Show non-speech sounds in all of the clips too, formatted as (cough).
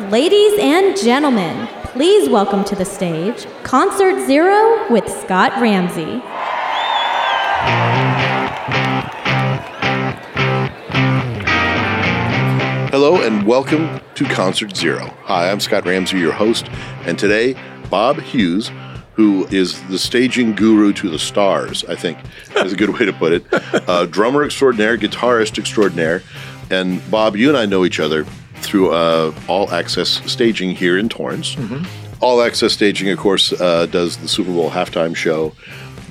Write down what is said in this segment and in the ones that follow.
Ladies and gentlemen, please welcome to the stage Concert Zero with Scott Ramsey. Hello and welcome to Concert Zero. Hi, I'm Scott Ramsey, your host, and today Bob Hughes, who is the staging guru to the stars, I think is a good way to put it, uh, drummer extraordinaire, guitarist extraordinaire, and Bob, you and I know each other through uh, All Access Staging here in Torrance. All Access Staging, of course, uh, does the Super Bowl halftime show.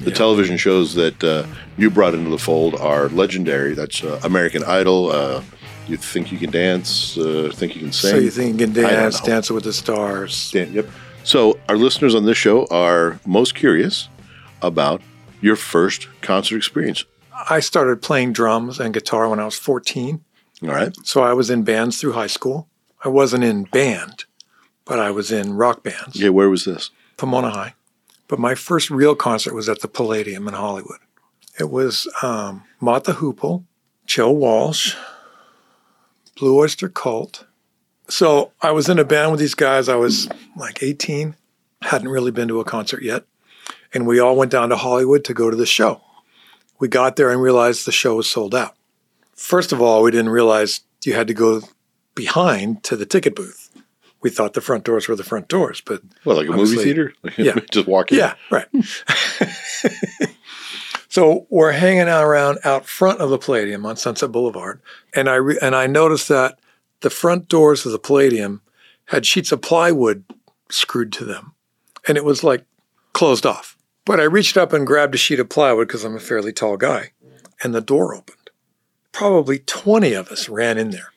The television shows that uh, you brought into the fold are legendary. That's uh, American Idol. Uh, you think you can dance? Uh, think you can sing? So you think you can dance. Dancing with the Stars? Dan- yep. So our listeners on this show are most curious about your first concert experience. I started playing drums and guitar when I was 14. All right. So I was in bands through high school. I wasn't in band, but I was in rock bands, Yeah. Where was this? Pomona High. But my first real concert was at the Palladium in Hollywood. It was um, Mott the Hoople, Joe Walsh, Blue Oyster Cult. So I was in a band with these guys. I was like 18, hadn't really been to a concert yet. And we all went down to Hollywood to go to the show. We got there and realized the show was sold out. First of all, we didn't realize you had to go behind to the ticket booth. We thought the front doors were the front doors, but Well, like a movie theater? (laughs) Yeah. (laughs) Just walk in. yeah, right. (laughs) so we're hanging out around out front of the Palladium on Sunset Boulevard, and I re- and I noticed that the front doors of the Palladium had sheets of plywood screwed to them, and it was like closed off. But I reached up and grabbed a sheet of plywood because I'm a fairly tall guy, and the door opened. Probably 20 of us ran in there.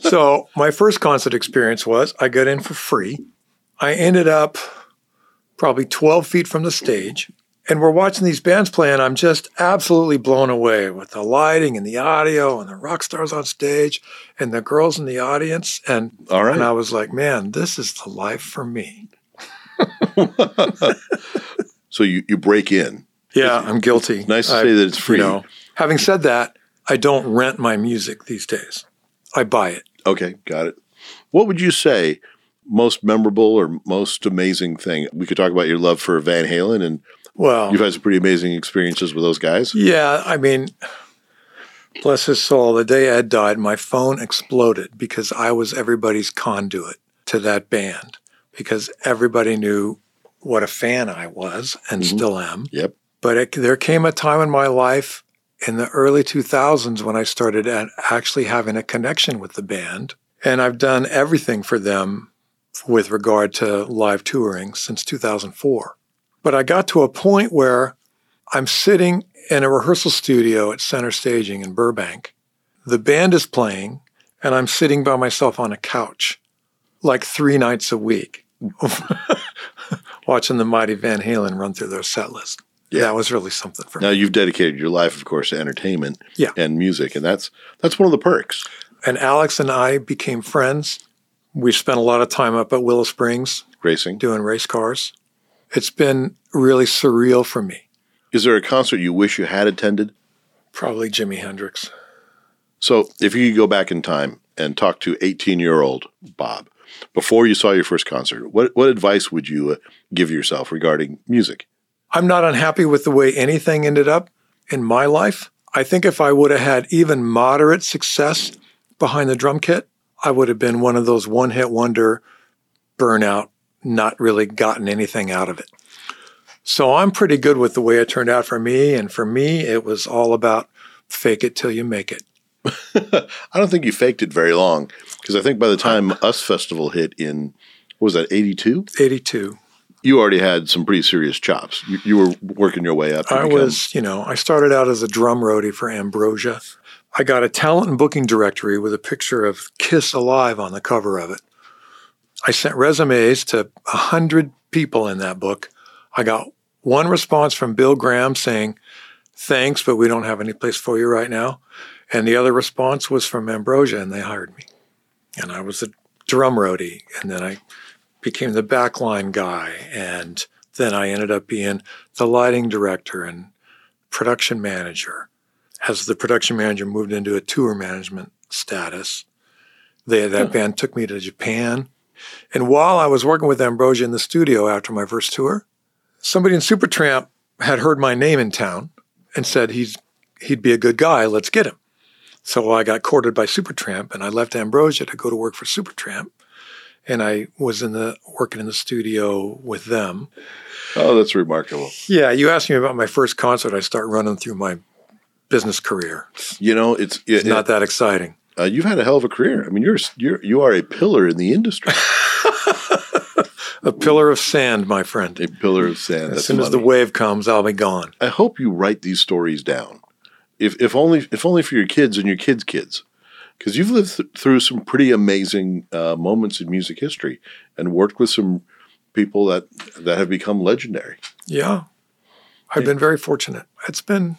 so my first concert experience was I got in for free. I ended up probably 12 feet from the stage. And we're watching these bands play, and I'm just absolutely blown away with the lighting and the audio and the rock stars on stage and the girls in the audience. And, All right. and I was like, man, this is the life for me. (laughs) So you, you break in. Yeah, I'm guilty. Nice to I- say that it's free. You know, having said that, I don't rent my music these days. I buy it. Okay, got it. What would you say most memorable or most amazing thing? We could talk about your love for Van Halen, and Well, you've had some pretty amazing experiences with those guys. Yeah, I mean, bless his soul. The day Ed died, my phone exploded because I was everybody's conduit to that band because everybody knew what a fan I was and mm-hmm. still am. Yep. But it, there came a time in my life in the early 2000s when I started actually having a connection with the band. And I've done everything for them with regard to live touring since 2004. But I got to a point where I'm sitting in a rehearsal studio at Center Staging in Burbank. The band is playing, and I'm sitting by myself on a couch like three nights a week (laughs) watching the mighty Van Halen run through their set list. Yeah. That was really something for me. Now you've dedicated your life, of course, to entertainment Yeah. and music, and that's that's one of the perks. And Alex and I became friends. We spent a lot of time up at Willow Springs Racing. doing race cars. It's been really surreal for me. Is there a concert you wish you had attended? Probably Jimi Hendrix. So, if you could go back in time and talk to 18 year old Bob before you saw your first concert, what, what advice would you uh, give yourself regarding music? I'm not unhappy with the way anything ended up in my life. I think if I would have had even moderate success behind the drum kit, I would have been one of those one hit wonder burnout, not really gotten anything out of it. So I'm pretty good with the way it turned out for me. And for me, it was all about fake it till you make it. (laughs) I don't think you faked it very long because I think by the time (laughs) Us Festival hit in, what was that, 82? 82. You already had some pretty serious chops. You, you were working your way up. I become- was, you know, I started out as a drum roadie for Ambrosia. I got a talent and booking directory with a picture of Kiss Alive on the cover of it. I sent resumes to a hundred people in that book. I got one response from Bill Graham saying, "Thanks, but we don't have any place for you right now." And the other response was from Ambrosia, and they hired me. And I was a drum roadie, and then I became the backline guy, and then I ended up being the lighting director and production manager. As the production manager moved into a tour management status, they, that hmm. band took me to Japan And while I was working with Ambrosia in the studio after my first tour, somebody in Supertramp had heard my name in town and said he's he'd be a good guy. Let's get him. So I got courted by Supertramp, and I left Ambrosia to go to work for Supertramp. And I was in the working in the studio with them. Oh, that's remarkable. Yeah, you asked me about my first concert. I start running through my business career. You know, it's, It's not that exciting. uh, you've had a hell of a career. I mean, you're you're you are a pillar in the industry. (laughs) (laughs) A pillar of sand, my friend. a pillar of sand. As That's soon as the wave comes, I'll be gone. I hope you write these stories down, if if only if only for your kids and your kids' kids, because you've lived th- through some pretty amazing uh, moments in music history and worked with some people that that have become legendary. Yeah, I've been very fortunate. It's been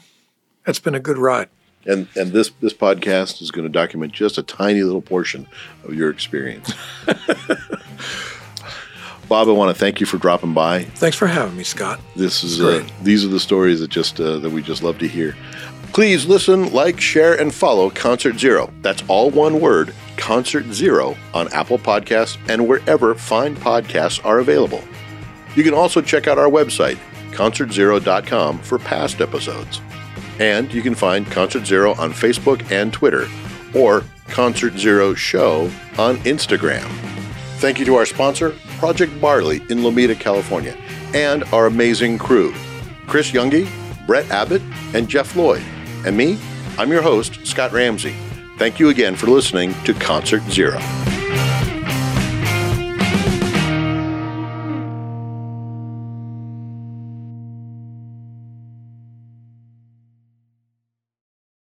it's been a good ride. And and this this podcast is going to document just a tiny little portion of your experience. (laughs) Bob, I want to thank you for dropping by. Thanks for having me, Scott. This is uh, these are the stories that just uh, that we just love to hear. Please listen, like, share, and follow Concert Zero. That's all one word, Concert Zero, on Apple Podcasts and wherever fine podcasts are available. You can also check out our website, concertzero.com, for past episodes. And you can find Concert Zero on Facebook and Twitter, or Concert Zero Show on Instagram. Thank you to our sponsor, Project Barley in Lomita, California, and our amazing crew Chris Youngie, Brett Abbott, and Jeff Lloyd. And me, I'm your host, Scott Ramsey. Thank you again for listening to Concert Zero.